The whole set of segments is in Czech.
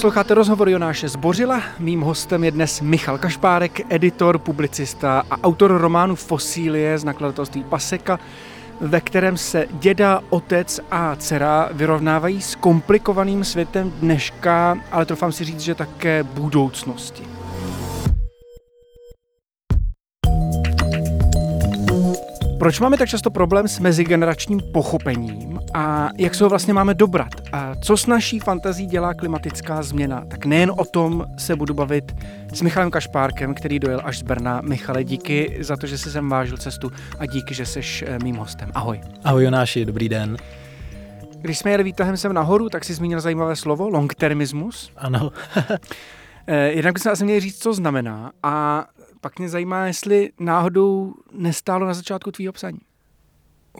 Posloucháte rozhovor Jonáše Zbořila. Mým hostem je dnes Michal Kašpárek, editor, publicista a autor románu Fosílie z nakladatelství Paseka, ve kterém se děda, otec a dcera vyrovnávají s komplikovaným světem dneška, ale trofám si říct, že také budoucnosti. Proč máme tak často problém s mezigeneračním pochopením a jak se ho vlastně máme dobrat? A co s naší fantazí dělá klimatická změna? Tak nejen o tom se budu bavit s Michalem Kašpárkem, který dojel až z Brna. Michale, díky za to, že jsi sem vážil cestu a díky, že jsi eh, mým hostem. Ahoj. Ahoj Jonáši, dobrý den. Když jsme jeli výtahem sem nahoru, tak si zmínil zajímavé slovo, longtermismus. Ano. Eh, jednak bychom asi měli říct, co znamená a pak mě zajímá, jestli náhodou nestálo na začátku tvýho psaní.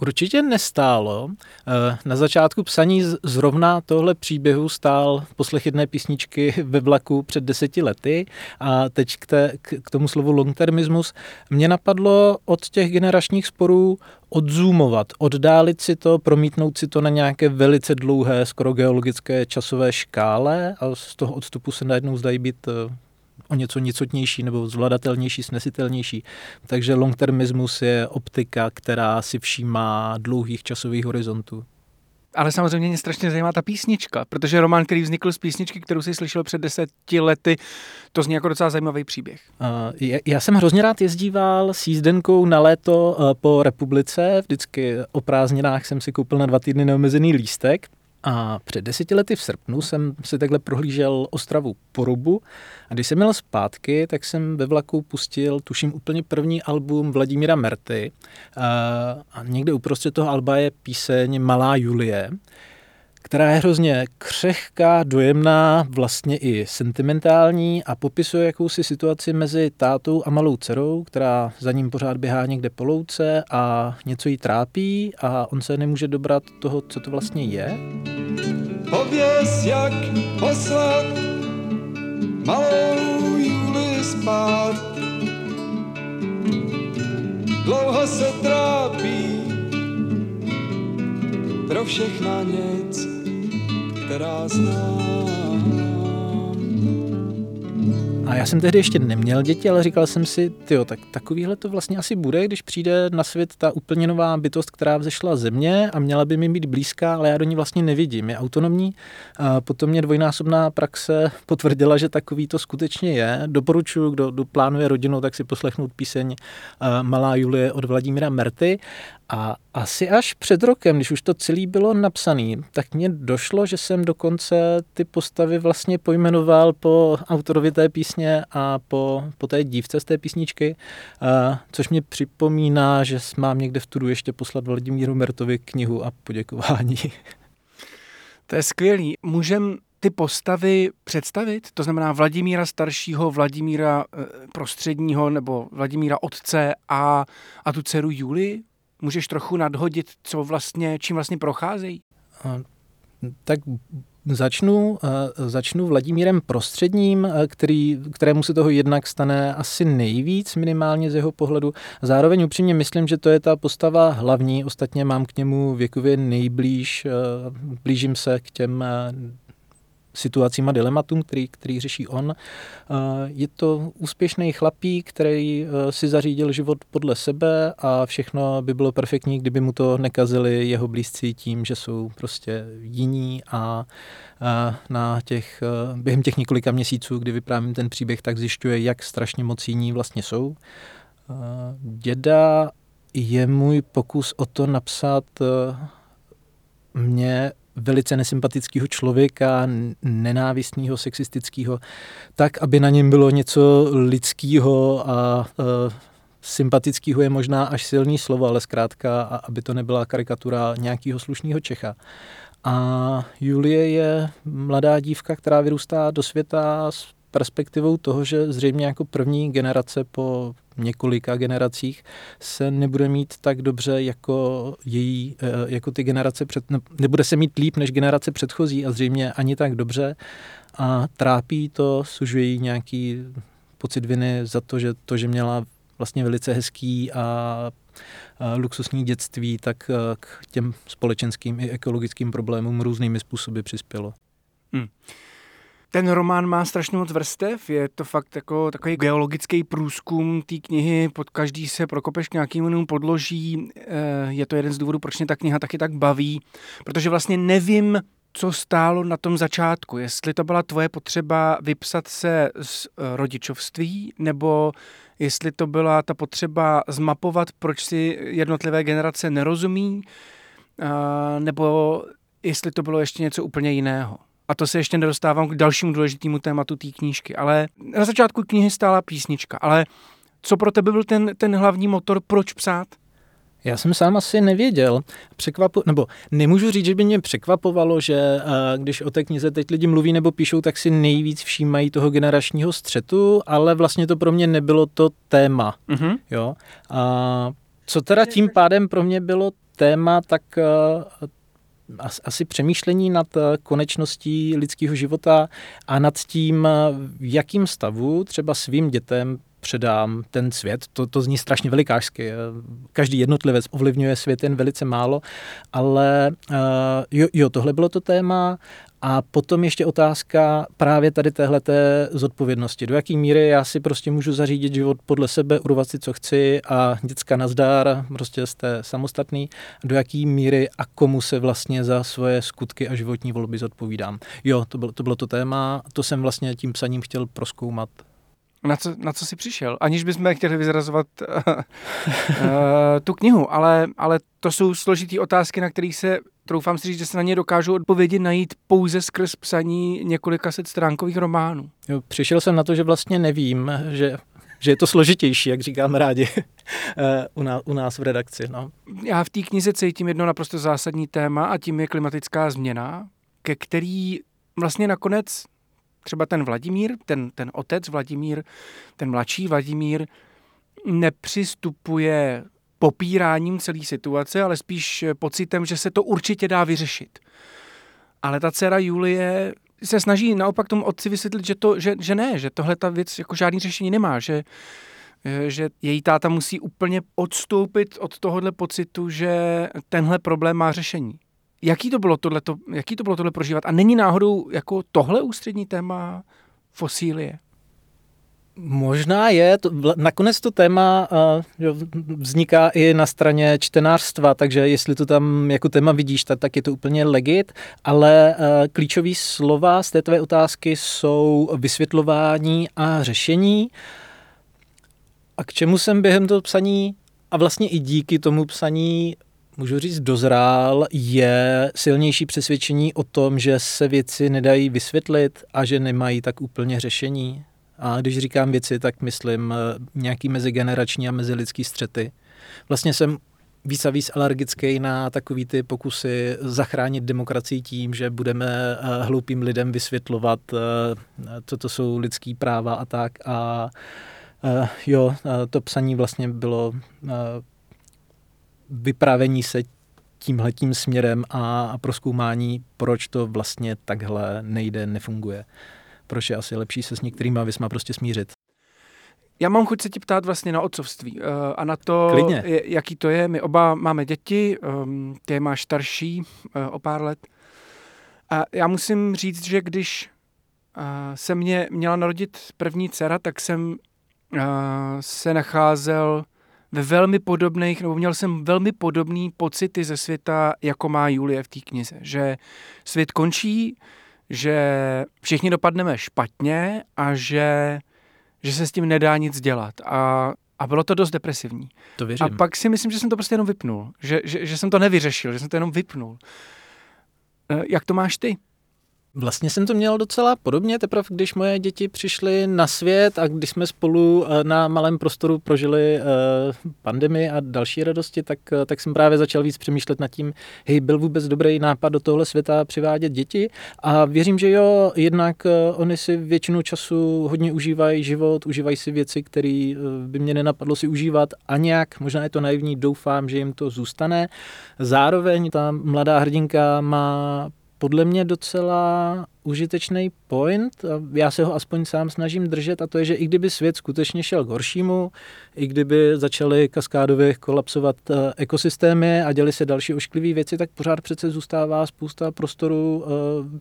Určitě nestálo. Eh, na začátku psaní zrovna tohle příběhu stál poslech jedné písničky ve vlaku před deseti lety a teď k, té, k tomu slovu longtermismus mě napadlo od těch generačních sporů odzoomovat, oddálit si to, promítnout si to na nějaké velice dlouhé, skoro geologické časové škále a z toho odstupu se najednou zdají být eh, o něco nicotnější nebo zvladatelnější, snesitelnější. Takže longtermismus je optika, která si všímá dlouhých časových horizontů. Ale samozřejmě mě strašně zajímá ta písnička, protože román, který vznikl z písničky, kterou si slyšel před deseti lety, to zní jako docela zajímavý příběh. Uh, já jsem hrozně rád jezdíval s jízdenkou na léto uh, po republice. Vždycky o prázdninách jsem si koupil na dva týdny neomezený lístek. A před deseti lety v srpnu jsem si takhle prohlížel Ostravu Porubu a když jsem měl zpátky, tak jsem ve vlaku pustil, tuším, úplně první album Vladimíra Merty. A někde uprostřed toho alba je píseň Malá Julie která je hrozně křehká, dojemná, vlastně i sentimentální a popisuje jakousi situaci mezi tátou a malou dcerou, která za ním pořád běhá někde po louce a něco jí trápí a on se nemůže dobrat toho, co to vlastně je. Pověz, jak poslat malou Juli spát. Dlouho se trápí, pro všechna nic která znám. A já jsem tehdy ještě neměl děti, ale říkal jsem si, tyjo, tak takovýhle to vlastně asi bude, když přijde na svět ta úplně nová bytost, která vzešla ze mě a měla by mi být blízká, ale já do ní vlastně nevidím. Je autonomní. A potom mě dvojnásobná praxe potvrdila, že takový to skutečně je. Doporučuji, kdo, kdo plánuje rodinu, tak si poslechnout píseň Malá Julie od Vladimíra Merty. A asi až před rokem, když už to celé bylo napsané, tak mně došlo, že jsem dokonce ty postavy vlastně pojmenoval po autorovi té písně a po, po té dívce z té písničky, a, což mě připomíná, že mám někde v tudu ještě poslat Vladimíru Mertovi knihu a poděkování. To je skvělý. Můžem ty postavy představit? To znamená Vladimíra staršího, Vladimíra eh, prostředního nebo Vladimíra otce a, a tu dceru Julii? Můžeš trochu nadhodit, co vlastně, čím vlastně procházejí? Tak Začnu, začnu Vladimírem Prostředním, který, kterému se toho jednak stane asi nejvíc, minimálně z jeho pohledu. Zároveň upřímně myslím, že to je ta postava hlavní, ostatně mám k němu věkově nejblíž, blížím se k těm situacím a dilematům, který, který řeší on. Je to úspěšný chlapík, který e, si zařídil život podle sebe a všechno by bylo perfektní, kdyby mu to nekazili jeho blízcí tím, že jsou prostě jiní a na těch, během těch několika měsíců, kdy vyprávím ten příběh, tak zjišťuje, jak strašně moc jiní vlastně jsou. Děda je můj pokus o to napsat mě velice nesympatického člověka, nenávistného, sexistického, tak, aby na něm bylo něco lidského a uh, sympatického je možná až silný slovo, ale zkrátka, a aby to nebyla karikatura nějakého slušného Čecha. A Julie je mladá dívka, která vyrůstá do světa s perspektivou toho, že zřejmě jako první generace po několika generacích se nebude mít tak dobře jako její, eh, jako ty generace před, nebude se mít líp než generace předchozí a zřejmě ani tak dobře a trápí to, sužuje jí nějaký pocit viny za to, že to, že měla vlastně velice hezký a, luxusní dětství, tak eh, k těm společenským i ekologickým problémům různými způsoby přispělo. Hmm. Ten román má strašně moc vrstev, je to fakt jako takový geologický průzkum té knihy, pod každý se prokopeš k nějakému podloží, eh, je to jeden z důvodů, proč mě ta kniha taky tak baví, protože vlastně nevím, co stálo na tom začátku, jestli to byla tvoje potřeba vypsat se z eh, rodičovství, nebo jestli to byla ta potřeba zmapovat, proč si jednotlivé generace nerozumí, nebo jestli to bylo ještě něco úplně jiného. A to se ještě nedostávám k dalšímu důležitému tématu té knížky. Ale na začátku knihy stála písnička. Ale co pro tebe byl ten, ten hlavní motor, proč psát? Já jsem sám asi nevěděl. Překvapu, nebo nemůžu říct, že by mě překvapovalo, že když o té knize teď lidi mluví nebo píšou, tak si nejvíc všímají toho generačního střetu, ale vlastně to pro mě nebylo to téma. Mm-hmm. Jo? A co teda tím pádem pro mě bylo téma, tak asi přemýšlení nad konečností lidského života a nad tím, v jakým stavu třeba svým dětem předám ten svět. To, to zní strašně velikářsky. Každý jednotlivec ovlivňuje svět jen velice málo, ale uh, jo, jo, tohle bylo to téma a potom ještě otázka právě tady téhleté zodpovědnosti. Do jaký míry já si prostě můžu zařídit život podle sebe, urvat si, co chci a děcka nazdár, prostě jste samostatný. Do jaký míry a komu se vlastně za svoje skutky a životní volby zodpovídám. Jo, to bylo to, bylo to téma, to jsem vlastně tím psaním chtěl proskoumat na co, na co jsi přišel, aniž bychom chtěli vyzrazovat uh, uh, tu knihu, ale, ale to jsou složitý otázky, na kterých se, troufám si říct, že se na ně dokážu odpovědi najít pouze skrz psaní několika set stránkových románů. Jo, přišel jsem na to, že vlastně nevím, že že je to složitější, jak říkáme rádi eh, u, nás, u nás v redakci. No. Já v té knize cítím jedno naprosto zásadní téma a tím je klimatická změna, ke který vlastně nakonec třeba ten Vladimír, ten, ten otec Vladimír, ten mladší Vladimír, nepřistupuje popíráním celé situace, ale spíš pocitem, že se to určitě dá vyřešit. Ale ta dcera Julie se snaží naopak tomu otci vysvětlit, že, to, že, že ne, že tohle ta věc jako žádný řešení nemá, že, že její táta musí úplně odstoupit od tohohle pocitu, že tenhle problém má řešení. Jaký to bylo tohleto, jaký to bylo tohle prožívat? A není náhodou jako tohle ústřední téma fosílie? Možná je, to, nakonec to téma uh, vzniká i na straně čtenářstva, takže jestli to tam jako téma vidíš, tak, tak je to úplně legit, ale uh, klíčové slova z té tvé otázky jsou vysvětlování a řešení. A k čemu jsem během toho psaní a vlastně i díky tomu psaní můžu říct, dozrál, je silnější přesvědčení o tom, že se věci nedají vysvětlit a že nemají tak úplně řešení. A když říkám věci, tak myslím eh, nějaký mezigenerační a mezilidský střety. Vlastně jsem víc a víc alergický na takový ty pokusy zachránit demokracii tím, že budeme eh, hloupým lidem vysvětlovat, eh, co to jsou lidský práva a tak. A jo, to psaní vlastně bylo vypravení se tímhletím směrem a, proskoumání, proč to vlastně takhle nejde, nefunguje. Proč je asi lepší se s některýma věcma prostě smířit. Já mám chuť se ti ptát vlastně na otcovství uh, a na to, Klidně. jaký to je. My oba máme děti, um, ty máš starší uh, o pár let. A já musím říct, že když uh, se mě měla narodit první dcera, tak jsem se nacházel ve velmi podobných, nebo měl jsem velmi podobný pocity ze světa, jako má Julie v té knize. Že svět končí, že všichni dopadneme špatně a že, že se s tím nedá nic dělat. A, a bylo to dost depresivní. To věřím. A pak si myslím, že jsem to prostě jenom vypnul. Že, že, že jsem to nevyřešil, že jsem to jenom vypnul. Eh, jak to máš ty? Vlastně jsem to měl docela podobně, teprve když moje děti přišly na svět a když jsme spolu eh, na malém prostoru prožili eh, pandemii a další radosti, tak, eh, tak jsem právě začal víc přemýšlet nad tím, hej, byl vůbec dobrý nápad do tohle světa přivádět děti a věřím, že jo, jednak oni si většinu času hodně užívají život, užívají si věci, které by mě nenapadlo si užívat a nějak, možná je to naivní, doufám, že jim to zůstane. Zároveň ta mladá hrdinka má podle mě docela užitečný point, já se ho aspoň sám snažím držet, a to je, že i kdyby svět skutečně šel k horšímu, i kdyby začaly kaskádově kolapsovat eh, ekosystémy a děly se další ošklivé věci, tak pořád přece zůstává spousta prostoru eh,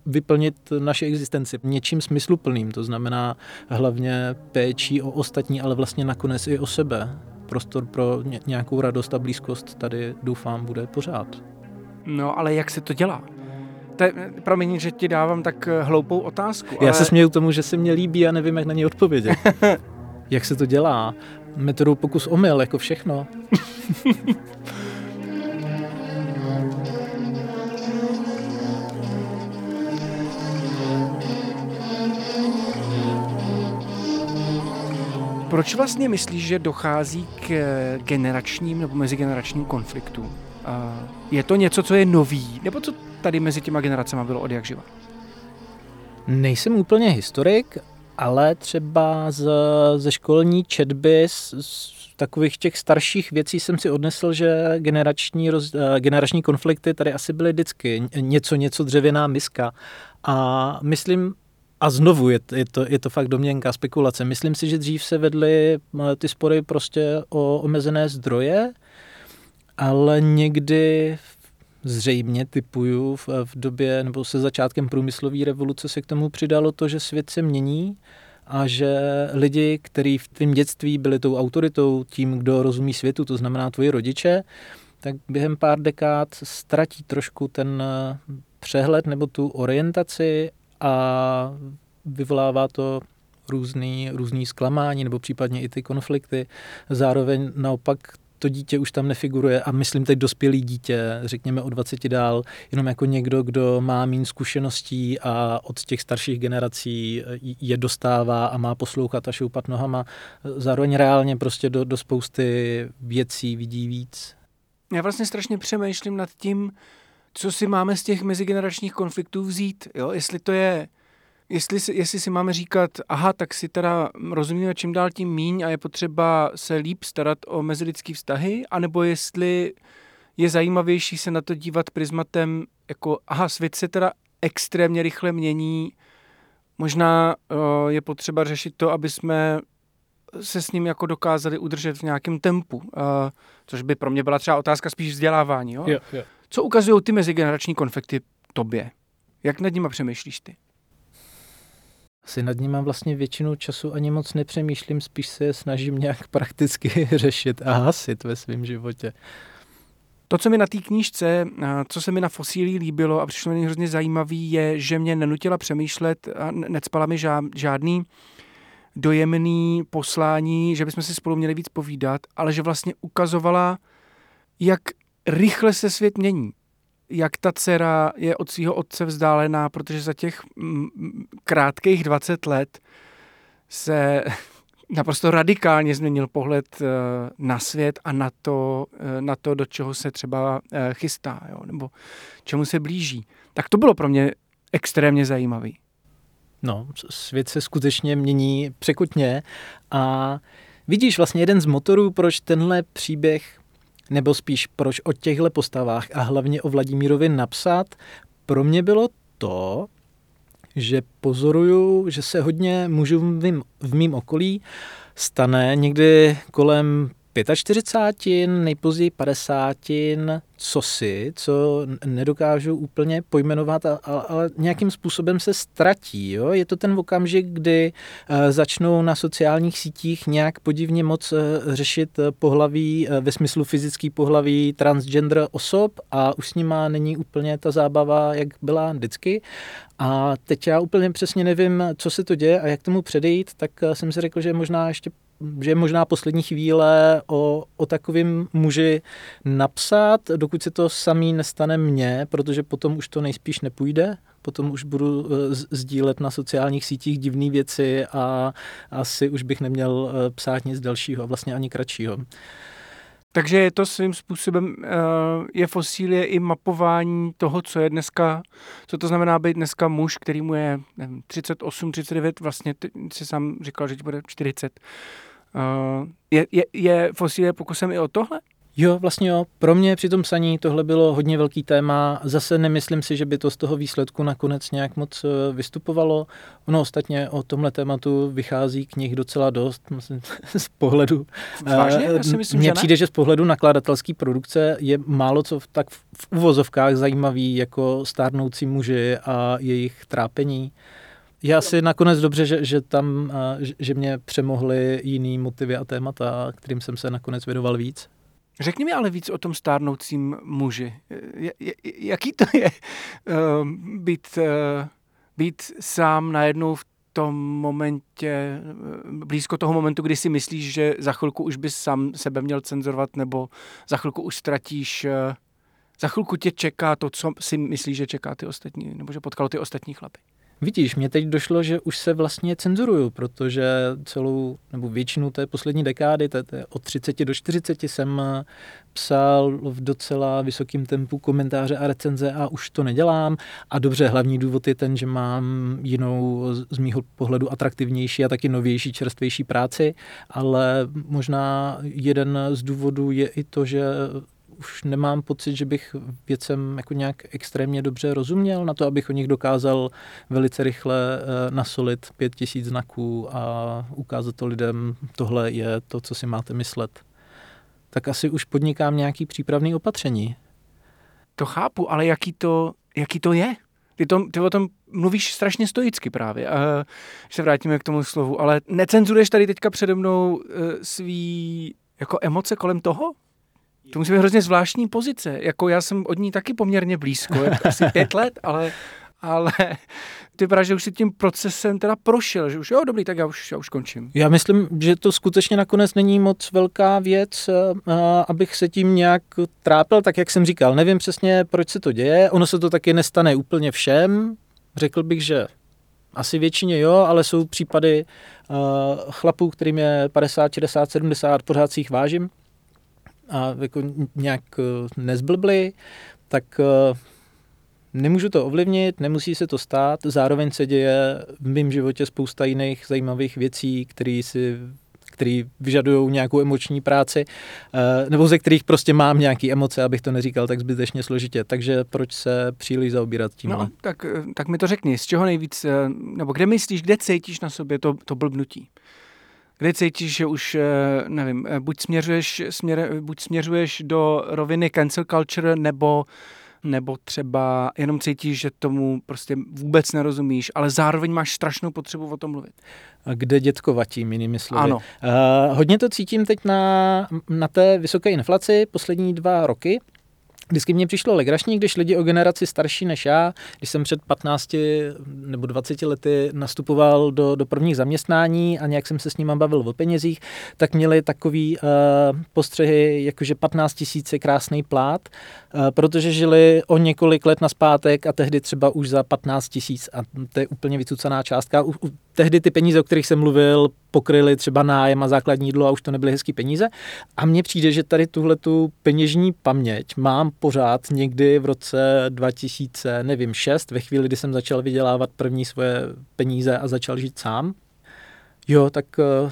vyplnit naši existenci něčím smysluplným, to znamená hlavně péčí o ostatní, ale vlastně nakonec i o sebe. Prostor pro nějakou radost a blízkost tady doufám bude pořád. No ale jak se to dělá? Te, promiň, že ti dávám tak eh, hloupou otázku. Já ale... se směju tomu, že se mě líbí a nevím, jak na něj odpovědět. jak se to dělá? Metodou pokus omyl, jako všechno. Proč vlastně myslíš, že dochází k eh, generačním nebo mezigeneračním konfliktům? Je to něco, co je nový, nebo co tady mezi těma generacemi bylo od jak živa? Nejsem úplně historik, ale třeba z, ze školní četby z, z takových těch starších věcí jsem si odnesl, že generační, roz, eh, generační konflikty tady asi byly vždycky. Něco, něco dřevěná miska. A myslím, a znovu je, je, to, je to fakt domněnka, spekulace. Myslím si, že dřív se vedly eh, ty spory prostě o omezené zdroje, ale někdy zřejmě typuju v, v době nebo se začátkem průmyslové revoluce se k tomu přidalo to, že svět se mění a že lidi, kteří v tvém dětství byli tou autoritou, tím, kdo rozumí světu, to znamená tvoji rodiče, tak během pár dekád ztratí trošku ten eh, přehled nebo tu orientaci a vyvolává to různý, různý zklamání nebo případně i ty konflikty. Zároveň naopak to dítě už tam nefiguruje a myslím teď dospělý dítě, řekněme o 20 dál, jenom jako někdo, kdo má méně zkušeností a od těch starších generací je dostává a má poslouchat a šoupat nohama. Zároveň reálně prostě do, do spousty věcí vidí víc. Já vlastně strašně přemýšlím nad tím, co si máme z těch mezigeneračních konfliktů vzít. Jo? Jestli to je jestli, si, jestli si máme říkat, aha, tak si teda rozumíme čím dál tím míň a je potřeba se líp starat o mezilidský vztahy, anebo jestli je zajímavější se na to dívat prismatem jako, aha, svět se teda extrémně rychle mění, možná uh, je potřeba řešit to, aby jsme se s ním jako dokázali udržet v nějakém tempu, uh, což by pro mě byla třeba otázka spíš vzdělávání. Jo? Jo, jo. Co ukazují ty mezigenerační konflikty tobě? Jak nad nimi přemýšlíš ty? Si nad nimi vlastně většinu času ani moc nepřemýšlím, spíš se je snažím nějak prakticky řešit a hasit ve svém životě. To, co mi na té knížce, co se mi na fosílí líbilo a přišlo mi hrozně zajímavý, je, že mě nenutila přemýšlet a necpala mi žádný dojemný poslání, že bychom si spolu měli víc povídat, ale že vlastně ukazovala, jak rychle se svět mění jak ta dcera je od svého otce vzdálená, protože za těch krátkých 20 let se naprosto radikálně změnil pohled eh, na svět a na to, eh, na to do čeho se třeba eh, chystá, jo, nebo čemu se blíží. Tak to bylo pro mě extrémně zajímavý. No, svět se skutečně mění překutně a vidíš vlastně jeden z motorů, proč tenhle příběh nebo spíš proč o těchto postavách a hlavně o Vladimírovi napsat, pro mě bylo to, že pozoruju, že se hodně mužů v mým, v mým okolí stane někdy kolem 45, nejpozději 50, co si, co nedokážu úplně pojmenovat, ale nějakým způsobem se ztratí. Jo? Je to ten okamžik, kdy uh, začnou na sociálních sítích nějak podivně moc uh, řešit pohlaví uh, ve smyslu fyzický pohlaví transgender osob a už s nima není úplně ta zábava, jak byla vždycky. A teď já úplně přesně nevím, co se to děje a jak tomu předejít, tak jsem si řekl, že možná ještě že je možná poslední chvíle o, o takovým muži napsat, dokud se to samý nestane mně, protože potom už to nejspíš nepůjde potom už budu uh, sdílet na sociálních sítích divné věci a asi už bych neměl uh, psát nic dalšího, vlastně ani kratšího. Takže je to svým způsobem, je fosílie i mapování toho, co je dneska, co to znamená být dneska muž, který mu je nevím, 38, 39, vlastně ty si sám říkal, že ti bude 40. Je, je, je fosílie pokusem i o tohle? Jo, vlastně jo. Pro mě při tom psaní tohle bylo hodně velký téma. Zase nemyslím si, že by to z toho výsledku nakonec nějak moc eh, vystupovalo. Ono ostatně o tomhle tématu vychází knih docela dost myslím, z pohledu. Vážně? Já si myslím, Mně přijde, že z pohledu nakladatelské produkce je málo co v, tak v uvozovkách zajímavý jako stárnoucí muži a jejich trápení. Já si nakonec dobře, že, že tam, eh, že mě přemohly jiný motivy a témata, kterým jsem se nakonec vědoval víc. Řekni mi ale víc o tom stárnoucím muži. Jaký to je uh, být, uh, být sám najednou v tom momentě, eh, blízko toho momentu, kdy si myslíš, že za chvilku už bys sám sebe měl cenzurovat, nebo za chvilku už ztratíš, za chvilku tě čeká to, co si myslíš, že čeká ty ostatní, nebo že potkalo ty ostatní chlapy. Vidíš, mě teď došlo, že už se vlastně cenzuruju, protože celou, nebo většinu té poslední dekády, té, té od 30 do 40 jsem psal v docela vysokém tempu komentáře a recenze a už to nedělám. A dobře, hlavní důvod je ten, že mám jinou, z mýho pohledu atraktivnější a taky novější, čerstvější práci, ale možná jeden z důvodů je i to, že už nemám pocit, že bych věcem jako nějak extrémně dobře rozuměl na to, abych o nich dokázal velice rychle eh, nasolit pět tisíc znaků a ukázat to lidem, tohle je to, co si máte myslet. Tak asi už podnikám nějaký přípravný opatření. To chápu, ale jaký to, jaký to je? Ty, to, ty o tom mluvíš strašně stoicky právě, uh, se vrátíme k tomu slovu, ale necenzuruješ tady teďka přede mnou uh, svý jako emoce kolem toho? To musí být hrozně zvláštní pozice. Jako já jsem od ní taky poměrně blízko, asi pět let, ale, ale ty vypadá, že už si tím procesem teda prošel, že už jo, dobrý, tak já už, já už končím. Já myslím, že to skutečně nakonec není moc velká věc, eh, abych se tím nějak trápil, tak jak jsem říkal, nevím přesně, proč se to děje, ono se to taky nestane úplně všem, řekl bych, že asi většině jo, ale jsou případy uh, chlapů, kterým je 50, 60, 70, pořád si jich vážím, a jako nějak eh, nezblbli, tak eh, nemůžu to ovlivnit, nemusí se to stát, zároveň se děje v mém životě spousta jiných zajímavých věcí, které si který vyžadují nějakou emoční práci, eh, nebo ze kterých prostě mám nějaké emoce, abych to neříkal tak zbytečně složitě. Takže proč se příliš zaobírat tím? No, tak, tak mi to řekni, z čeho nejvíc, nebo kde myslíš, kde cítíš na sobě to, to blbnutí? Kde cítíš, že už, eh, nevím, eh, buď směřuješ, směr, buď směřuješ do roviny cancel culture, nebo nebo třeba jenom cítíš, že tomu prostě vůbec nerozumíš, ale zároveň máš strašnou potřebu o tom mluvit. A kde dětkovatím, jinými slovy. Ano. Uh, hodně to cítím teď na, na té vysoké inflaci poslední dva roky, Vždycky mě přišlo legrační, když lidi o generaci starší než já, když jsem před 15 nebo 20 lety nastupoval do, do prvních zaměstnání a nějak jsem se s nimi bavil o penězích, tak měli takový uh, postřehy, jakože 15 tisíc je krásný plát, uh, protože žili o několik let naspátek a tehdy třeba už za 15 tisíc a to je úplně vycucaná částka. U, u, tehdy ty peníze, o kterých jsem mluvil, pokryly třeba nájem a základní jídlo a už to nebyly hezký peníze. A mně přijde, že tady tuhle tu peněžní paměť mám pořád někdy v roce 2000, nevím, 6, ve chvíli, kdy jsem začal vydělávat první svoje peníze a začal žít sám. Jo, tak uh,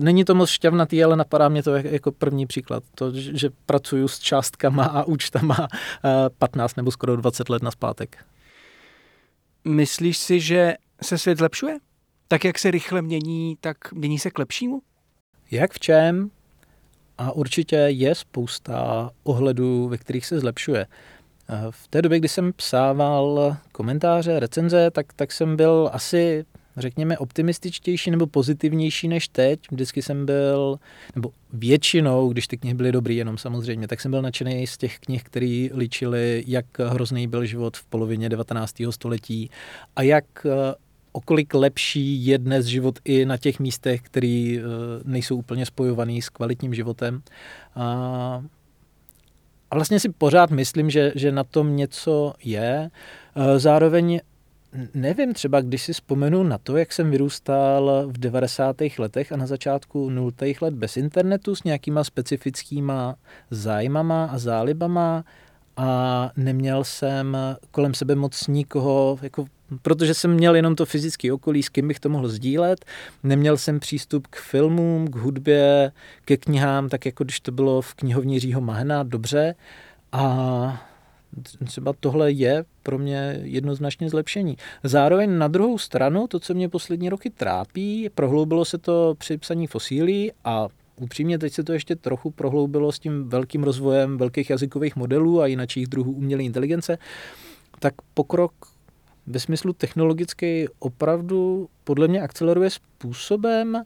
není to moc šťavnatý, ale napadá mě to jako první příklad. To, že pracuju s částkama a účtama uh, 15 nebo skoro 20 let na zpátek. Myslíš si, že se svět zlepšuje? Tak jak se rychle mění, tak mění se k lepšímu? Jak v čem? A určitě je spousta ohledů, ve kterých se zlepšuje. V té době, kdy jsem psával komentáře, recenze, tak, tak jsem byl asi, řekněme, optimističtější nebo pozitivnější než teď. Vždycky jsem byl, nebo většinou, když ty knihy byly dobrý, jenom samozřejmě, tak jsem byl nadšený z těch knih, které líčily, jak hrozný byl život v polovině 19. století a jak o kolik lepší je dnes život i na těch místech, které eh, nejsou úplně spojovaný s kvalitním životem. A, a vlastně si pořád myslím, že, že na tom něco je. Eh, zároveň nevím, třeba když si vzpomenu na to, jak jsem vyrůstal v 90. letech a na začátku 0. let bez internetu s nějakýma specifickýma zájmama a zálibama a neměl jsem kolem sebe moc nikoho, jako, protože jsem měl jenom to fyzické okolí, s kým bych to mohl sdílet. Neměl jsem přístup k filmům, k hudbě, ke knihám, tak jako když to bylo v knihovní Jiřího Mahna, dobře. A třeba tohle je pro mě jednoznačně zlepšení. Zároveň na druhou stranu, to, co mě poslední roky trápí, prohloubilo se to při psaní fosílí a upřímně teď se to ještě trochu prohloubilo s tím velkým rozvojem velkých jazykových modelů a jinakších druhů umělé inteligence, tak pokrok ve smyslu technologický opravdu podle mě akceleruje způsobem, eh,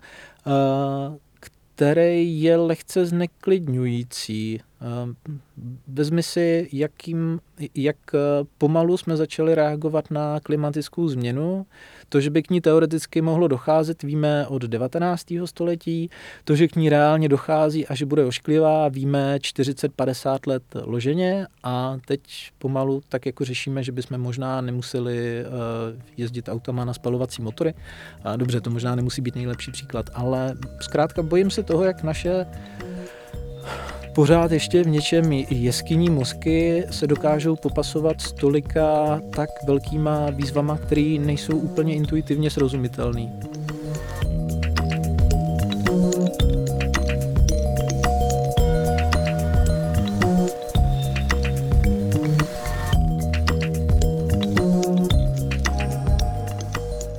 který je lehce zneklidňující. Vezmi si, jakým, jak pomalu jsme začali reagovat na klimatickou změnu. To, že by k ní teoreticky mohlo docházet, víme od 19. století. To, že k ní reálně dochází a že bude ošklivá, víme 40-50 let loženě a teď pomalu tak jako řešíme, že bychom možná nemuseli eh, jezdit autama na spalovací motory. Dobře, to možná nemusí být nejlepší příklad, ale zkrátka bojím se toho, jak naše pořád ještě v něčem jeskyní mozky se dokážou popasovat s tolika tak velkýma výzvama, které nejsou úplně intuitivně srozumitelné.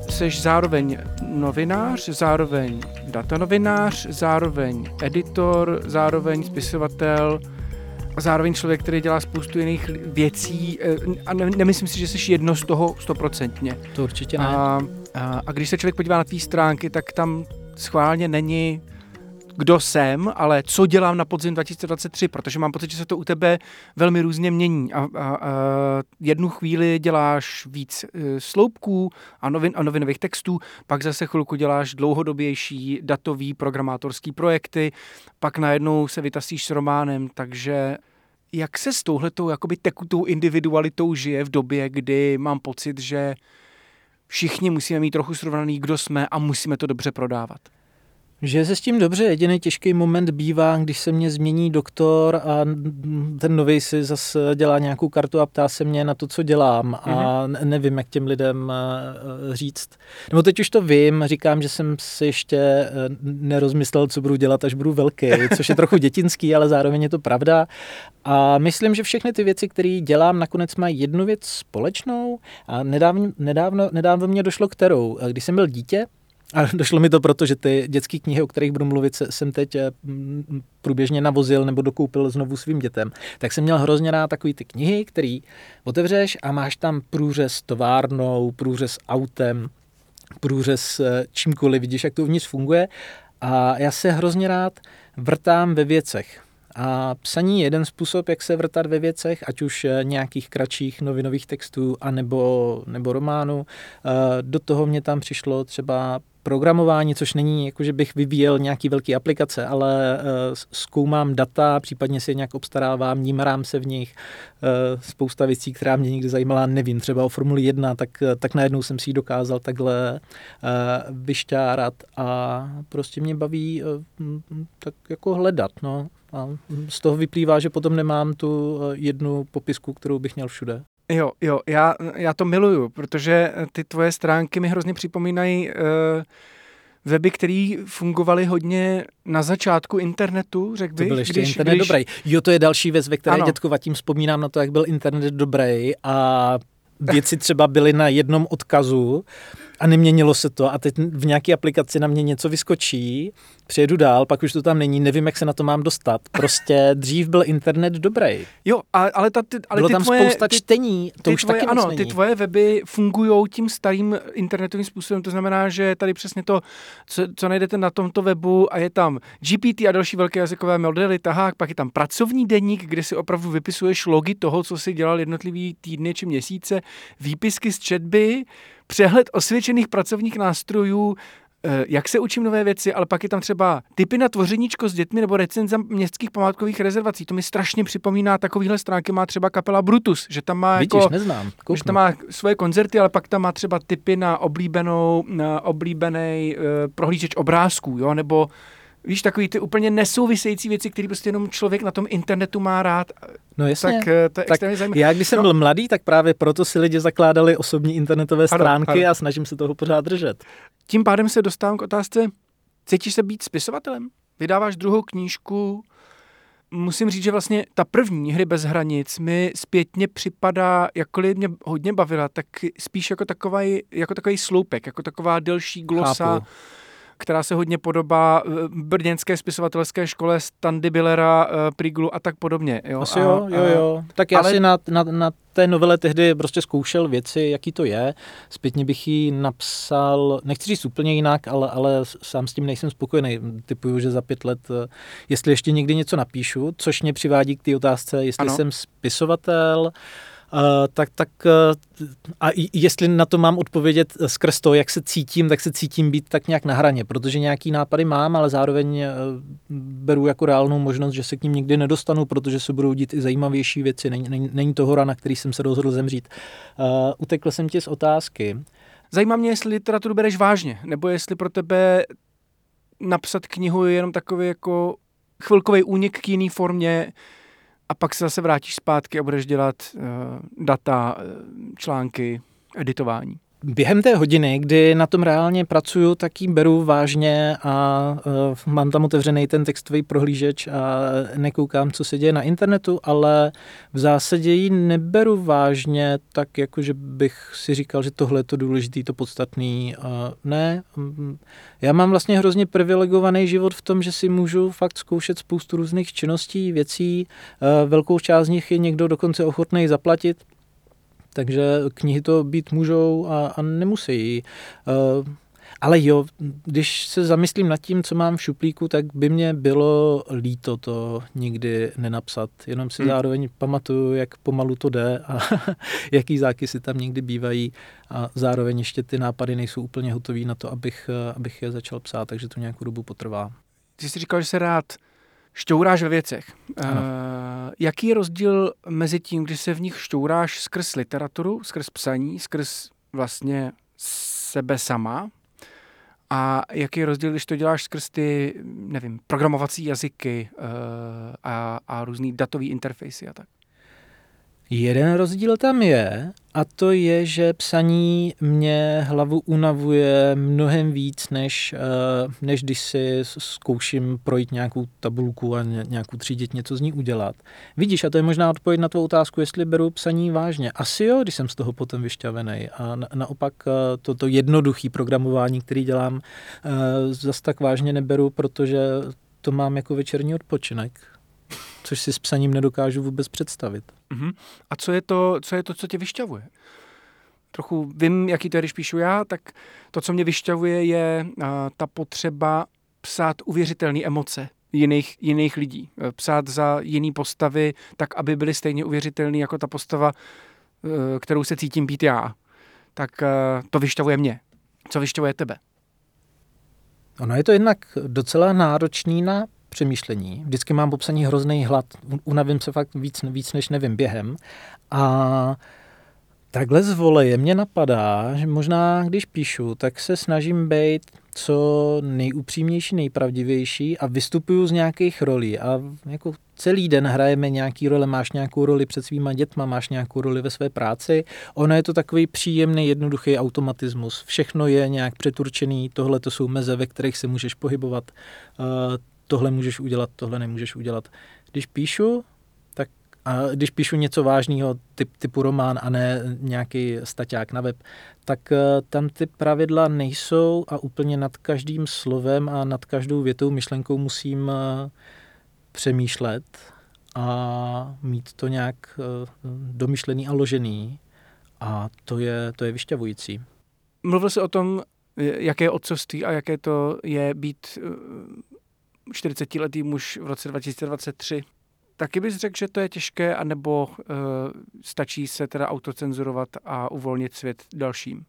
Jsi zároveň novinář, zároveň datanovinář, zároveň editor, zároveň spisovatel, zároveň člověk, který dělá spoustu jiných věcí eh, a ne, nemyslím si, že jsi jedno z toho stoprocentně. To určitě ne. A, a, a když se člověk podívá na tvý stránky, tak tam schválně není kdo jsem, ale co dělám na podzim 2023, protože mám pocit, že se to u tebe velmi různě mění. A, a, a jednu chvíli děláš víc e, sloupků a, novin, a novinových textů, pak zase chvilku děláš dlouhodobější datový programátorský projekty, pak najednou se vytasíš s románem, takže jak se s touhletou jakoby tekutou individualitou žije v době, kdy mám pocit, že všichni musíme mít trochu srovnaný, kdo jsme a musíme to dobře prodávat? Že se s tím dobře, jediný těžký moment bývá, když se mě změní doktor a ten nový si zase dělá nějakou kartu a ptá se mě na to, co dělám a mm-hmm. nevím, jak těm lidem eh, říct. Nebo teď už to vím, říkám, že jsem si ještě eh, nerozmyslel, co budu dělat, až budu velký, což je trochu dětinský, ale zároveň je to pravda. A myslím, že všechny ty věci, které dělám, nakonec mají jednu věc společnou a nedávno, nedávno, nedávno mě došlo kterou. Když jsem byl dítě, a došlo mi to proto, že ty dětské knihy, o kterých budu mluvit, jsem teď eh, průběžně navozil nebo dokoupil znovu svým dětem. Tak jsem měl hrozně rád takový ty knihy, který otevřeš a máš tam průřez továrnou, průřez autem, průřez eh, čímkoliv, vidíš, jak to uvnitř funguje. A já se hrozně rád vrtám ve věcech. A psaní je jeden způsob, jak se vrtat ve věcech, ať už eh, nějakých kratších novinových textů, anebo, nebo románů. Do toho mě tam přišlo třeba programování, což není jako, že bych vyvíjel nějaký velký aplikace, ale uh, zkoumám data, případně si je nějak obstarávám, nímrám se v nich. Uh, spousta věcí, která mě někdy zajímala, nevím, třeba o Formuli 1, tak, tak najednou jsem si ji dokázal takhle vyšťárat a prostě mě baví tak jako hledat, no. A z toho vyplývá, že potom nemám tu jednu popisku, kterou bych měl všude. Jo, jo, já, já to miluju, protože ty tvoje stránky mi hrozně připomínají uh, weby, které fungovaly hodně na začátku internetu, řekl bych. To byl ještě když, internet když... dobrý. Jo, to je další věc, ve které dětko tím vzpomínám na to, jak byl internet dobrý a věci třeba byly na jednom odkazu a neměnilo se to a teď v nějaké aplikaci na mě něco vyskočí, přijedu dál, pak už to tam není, nevím, jak se na to mám dostat. Prostě dřív byl internet dobrý. Jo, ale, ale, ta, ty, ale Bylo ty tam tvoje, spousta ty, čtení, to ty už tvoje, taky Ano, ty tvoje weby fungují tím starým internetovým způsobem, to znamená, že tady přesně to, co, co najdete na tomto webu a je tam GPT a další velké jazykové modely, tahák, pak je tam pracovní deník, kde si opravdu vypisuješ logy toho, co si dělal jednotlivý týdny či měsíce, výpisky z četby, přehled osvědčených pracovních nástrojů, eh, jak se učím nové věci, ale pak je tam třeba typy na tvořeníčko s dětmi nebo recenze městských památkových rezervací. To mi strašně připomíná takovýhle stránky má třeba kapela Brutus, že tam má Vidíš, jako, neznám. Kouknu. že tam má svoje koncerty, ale pak tam má třeba typy na oblíbenou, na oblíbený uh, prohlížeč obrázků, jo, nebo víš, takový ty úplně nesouvisející věci, které prostě jenom člověk na tom internetu má rád. No jasně. Tak eh, to je tak extrémně zajímavé. Já, když jsem No. byl mladý, tak právě proto si lidi zakládali osobní internetové Ano, stránky ano. a snažím se toho pořád držet. Tím pádem se dostávám k otázce, cítíš se být spisovatelem? Vydáváš druhou knížku, musím říct, že vlastně ta první hry bez hranic mi zpětně připadá, jakkoliv mě hodně bavila, tak spíš jako takový, jako takový sloupek, jako taková delší glosa, Chápu. Která se hodně podobá eh, brněnské spisovatelské škole Standy Billera, eh, Priglu a tak podobně. Jo? Asi a, jo, jo, jo. Tak já ale- si na, na, na té novele tehdy prostě zkoušel věci, jaký to je. Zpětně bych ji napsal, nechci říct úplně jinak, ale, ale sám s tím nejsem spokojený. Typuju, že za pět let, eh, jestli ještě někdy něco napíšu, což mě přivádí k té otázce, jestli Ano. jsem spisovatel, Uh, tak, tak uh, a jestli na to mám odpovědět eh, skrz to, jak se cítím, tak se cítím být tak nějak na hraně, protože nějaký nápady mám, ale zároveň beru jako reálnou možnost, že se k ním nikdy nedostanu, protože se budou dít i zajímavější věci. Není, není, není to hora, na který jsem se rozhodl zemřít. Uh, utekl jsem ti z otázky. Zajímá mě, jestli literaturu bereš vážně, nebo jestli pro tebe napsat knihu je jenom takový jako chvilkový únik k jiný formě a pak se zase vrátíš zpátky a budeš dělat uh, data, uh, články, editování. Během té hodiny, kdy na tom reálně pracuju, tak ji beru vážně a uh, mám tam otevřený ten textový prohlížeč a nekoukám, co se děje na internetu, ale v zásadě ji neberu vážně tak, jako že bych si říkal, že tohle je to důležitý, to podstatný. Uh, ne, já mám vlastně hrozně privilegovaný život v tom, že si můžu fakt zkoušet spoustu různých činností, věcí. Uh, velkou část z nich je někdo dokonce ochotný zaplatit, takže knihy to být můžou a, a nemusí. Uh, ale jo, když se zamyslím nad tím, co mám v šuplíku, tak by mě bylo líto to nikdy nenapsat. Jenom si Hmm. zároveň pamatuju, jak pomalu to jde a jaký zákysy tam někdy bývají a zároveň ještě ty nápady nejsou úplně hotový na to, abych, eh, abych je začal psát, takže to nějakou dobu potrvá. Ty jsi říkal, že se rád šťouráš ve věcech. Ano. jaký je rozdíl mezi tím, když se v nich šťouráš skrz literaturu, skrz psaní, skrz vlastně sebe sama a jaký je rozdíl, když to děláš skrz ty, nevím, programovací jazyky uh, a, a různý datový interfejsy a tak? Jeden rozdíl tam je, a to je, že psaní mě hlavu unavuje mnohem víc, než, eh, než když si zkouším projít nějakou tabulku a ně- nějakou třídit něco z ní udělat. Vidíš, a to je možná odpověď na tvou otázku, jestli beru psaní vážně. Asi jo, když jsem z toho potom vyšťavený. A na, naopak eh, to, to jednoduché programování, který dělám, eh, zas tak vážně neberu, protože to mám jako večerní odpočinek. Což si s psaním nedokážu vůbec představit. Uh-huh. A co je, to, co je to, co tě vyšťavuje? Trochu vím, jaký to je, když píšu já, tak to, co mě vyšťavuje, je uh, ta potřeba psát uvěřitelné emoce jiných, jiných lidí. Eh, Psát za jiný postavy, tak, aby byly stejně uvěřitelné jako ta postava, uh, kterou se cítím být já. Tak uh, to vyšťavuje mě. Co vyšťavuje tebe? Ono je to jednak docela náročný na přemýšlení. Vždycky mám popsaný hrozný hlad. Unavím se fakt víc, víc než nevím během. A takhle z voleje mě napadá, že možná když píšu, tak se snažím být co nejupřímnější, nejpravdivější a vystupuju z nějakých rolí. A jako celý den hrajeme nějaký role, máš nějakou roli před svýma dětma, máš nějakou roli ve své práci. Ono je to takový příjemný, jednoduchý automatismus. Všechno je nějak přeturčený, tohle to jsou meze, ve kterých se můžeš pohybovat. Tohle můžeš udělat, tohle nemůžeš udělat. Když píšu, tak a když píšu něco vážného, typ, typu román a ne nějaký staťák na web, tak uh, tam ty pravidla nejsou a úplně nad každým slovem a nad každou větou, myšlenkou musím uh, přemýšlet a mít to nějak uh, domyšlený a ložený a to je, to je vyšťavující. Mluvil jsi o tom, jaké je otcovství a jaké to je být 40-letý muž v roce 2023. Taky bys řekl, že to je těžké, anebo uh, stačí se teda autocenzurovat a uvolnit svět dalším?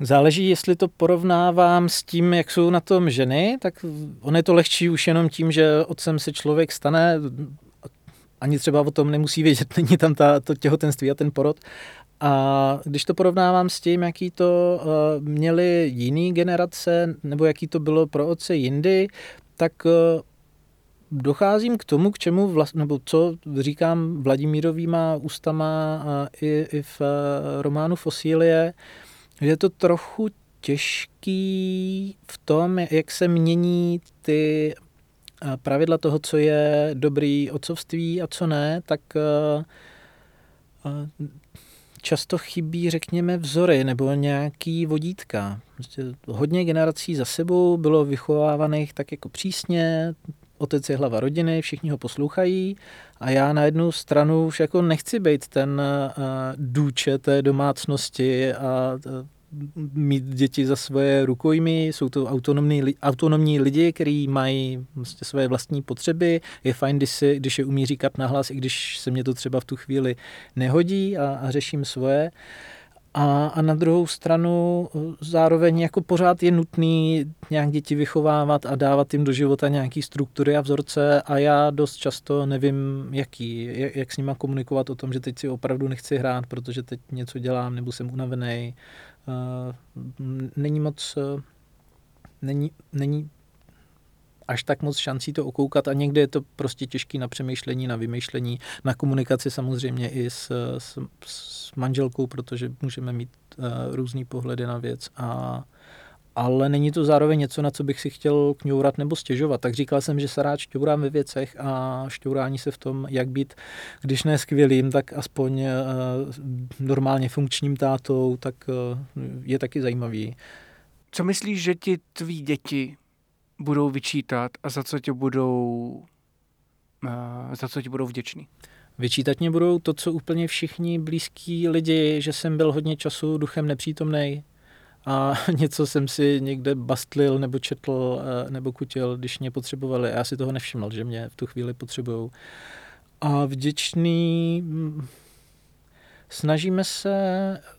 Záleží, jestli to porovnávám s tím, jak jsou na tom ženy, tak on je to lehčí už jenom tím, že otcem se člověk stane, ani třeba o tom nemusí vědět, není tam ta, to těhotenství a ten porod. A když to porovnávám s tím, jaký to uh, měly jiný generace, nebo jaký to bylo pro otce jindy, tak uh, docházím k tomu, k čemu vlast, nebo co říkám Vladimírovýma ústama i, i v uh, románu Fosílie, že je to trochu těžký v tom, jak se mění ty pravidla toho, co je dobrý otcovství a co ne, tak často chybí, řekněme, vzory nebo nějaký vodítka. Prostě hodně generací za sebou bylo vychovávaných tak jako přísně, otec je hlava rodiny, všichni ho poslouchají a já na jednu stranu už jako nechci být ten uh, důče té domácnosti a uh, mít děti za svoje rukojmy, jsou to autonomní, autonomní lidi, kteří mají vlastně svoje vlastní potřeby. Je fajn, když, si, když je umí říkat nahlas, i když se mě to třeba v tu chvíli nehodí a, a řeším svoje. A, a na druhou stranu zároveň jako pořád je nutný nějak děti vychovávat a dávat jim do života nějaký struktury a vzorce a já dost často nevím, jaký, jak, jak s nima komunikovat o tom, že teď si opravdu nechci hrát, protože teď něco dělám nebo jsem unavený není moc, eh, není, není až tak moc šancí to okoukat a někdy je to prostě těžký na přemýšlení, na vymýšlení, na komunikaci samozřejmě i s, s, s manželkou, protože můžeme mít uh, různý pohledy na věc a ale není to zároveň něco, na co bych si chtěl kňourat nebo stěžovat. Tak říkal jsem, že se rád šťourám ve věcech a šťourání se v tom, jak být, když ne skvělým, tak aspoň uh, normálně funkčním tátou, tak uh, je taky zajímavý. Co myslíš, že ti tví děti budou vyčítat a za co tě budou, uh, za co ti budou vděční? Vyčítat mě budou to, co úplně všichni blízkí lidi, že jsem byl hodně času duchem nepřítomný, a něco jsem si někde bastlil nebo četl eh, nebo kutil, když mě potřebovali. Já si toho nevšiml, že mě v tu chvíli potřebují. A vděčný hm, snažíme se,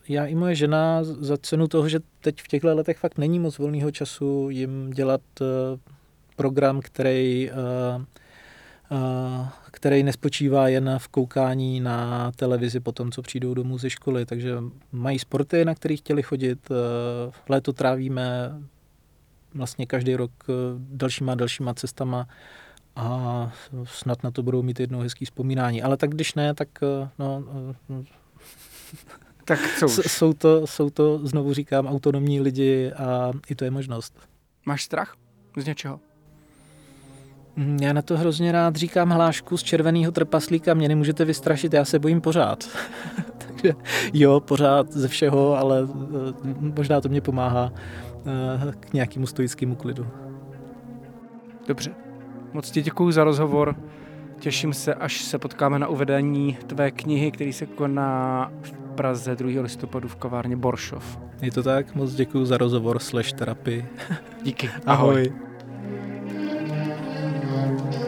já i moje žena, za cenu toho, že teď v těchto letech fakt není moc volného času, jim dělat eh, program, který uh, který nespočívá jen v koukání na televizi po tom, co přijdou domů ze školy. Takže mají sporty, na které chtěli chodit. Léto trávíme vlastně každý rok e, dalšíma dalšíma cestama a snad na to budou mít jednou hezký vzpomínání. Ale tak když ne, tak e, no, tak co jsou, to, jsou to, znovu říkám, autonomní lidi a i to je možnost. Máš strach z něčeho? Mm, já na to hrozně rád říkám hlášku z červeného trpaslíka, mě nemůžete vystrašit, já se bojím pořád. Takže jo, pořád ze všeho, ale eh, možná to mě pomáhá eh, k nějakému stoickému klidu. Dobře. Moc ti děkuji za rozhovor. Těším se, až se potkáme na uvedení tvé knihy, který se koná v Praze 2. listopadu v kavárně Boršov. Je to tak, moc děkuji za rozhovor slash terapii. Díky. Ahoj. Ahoj. Thank you.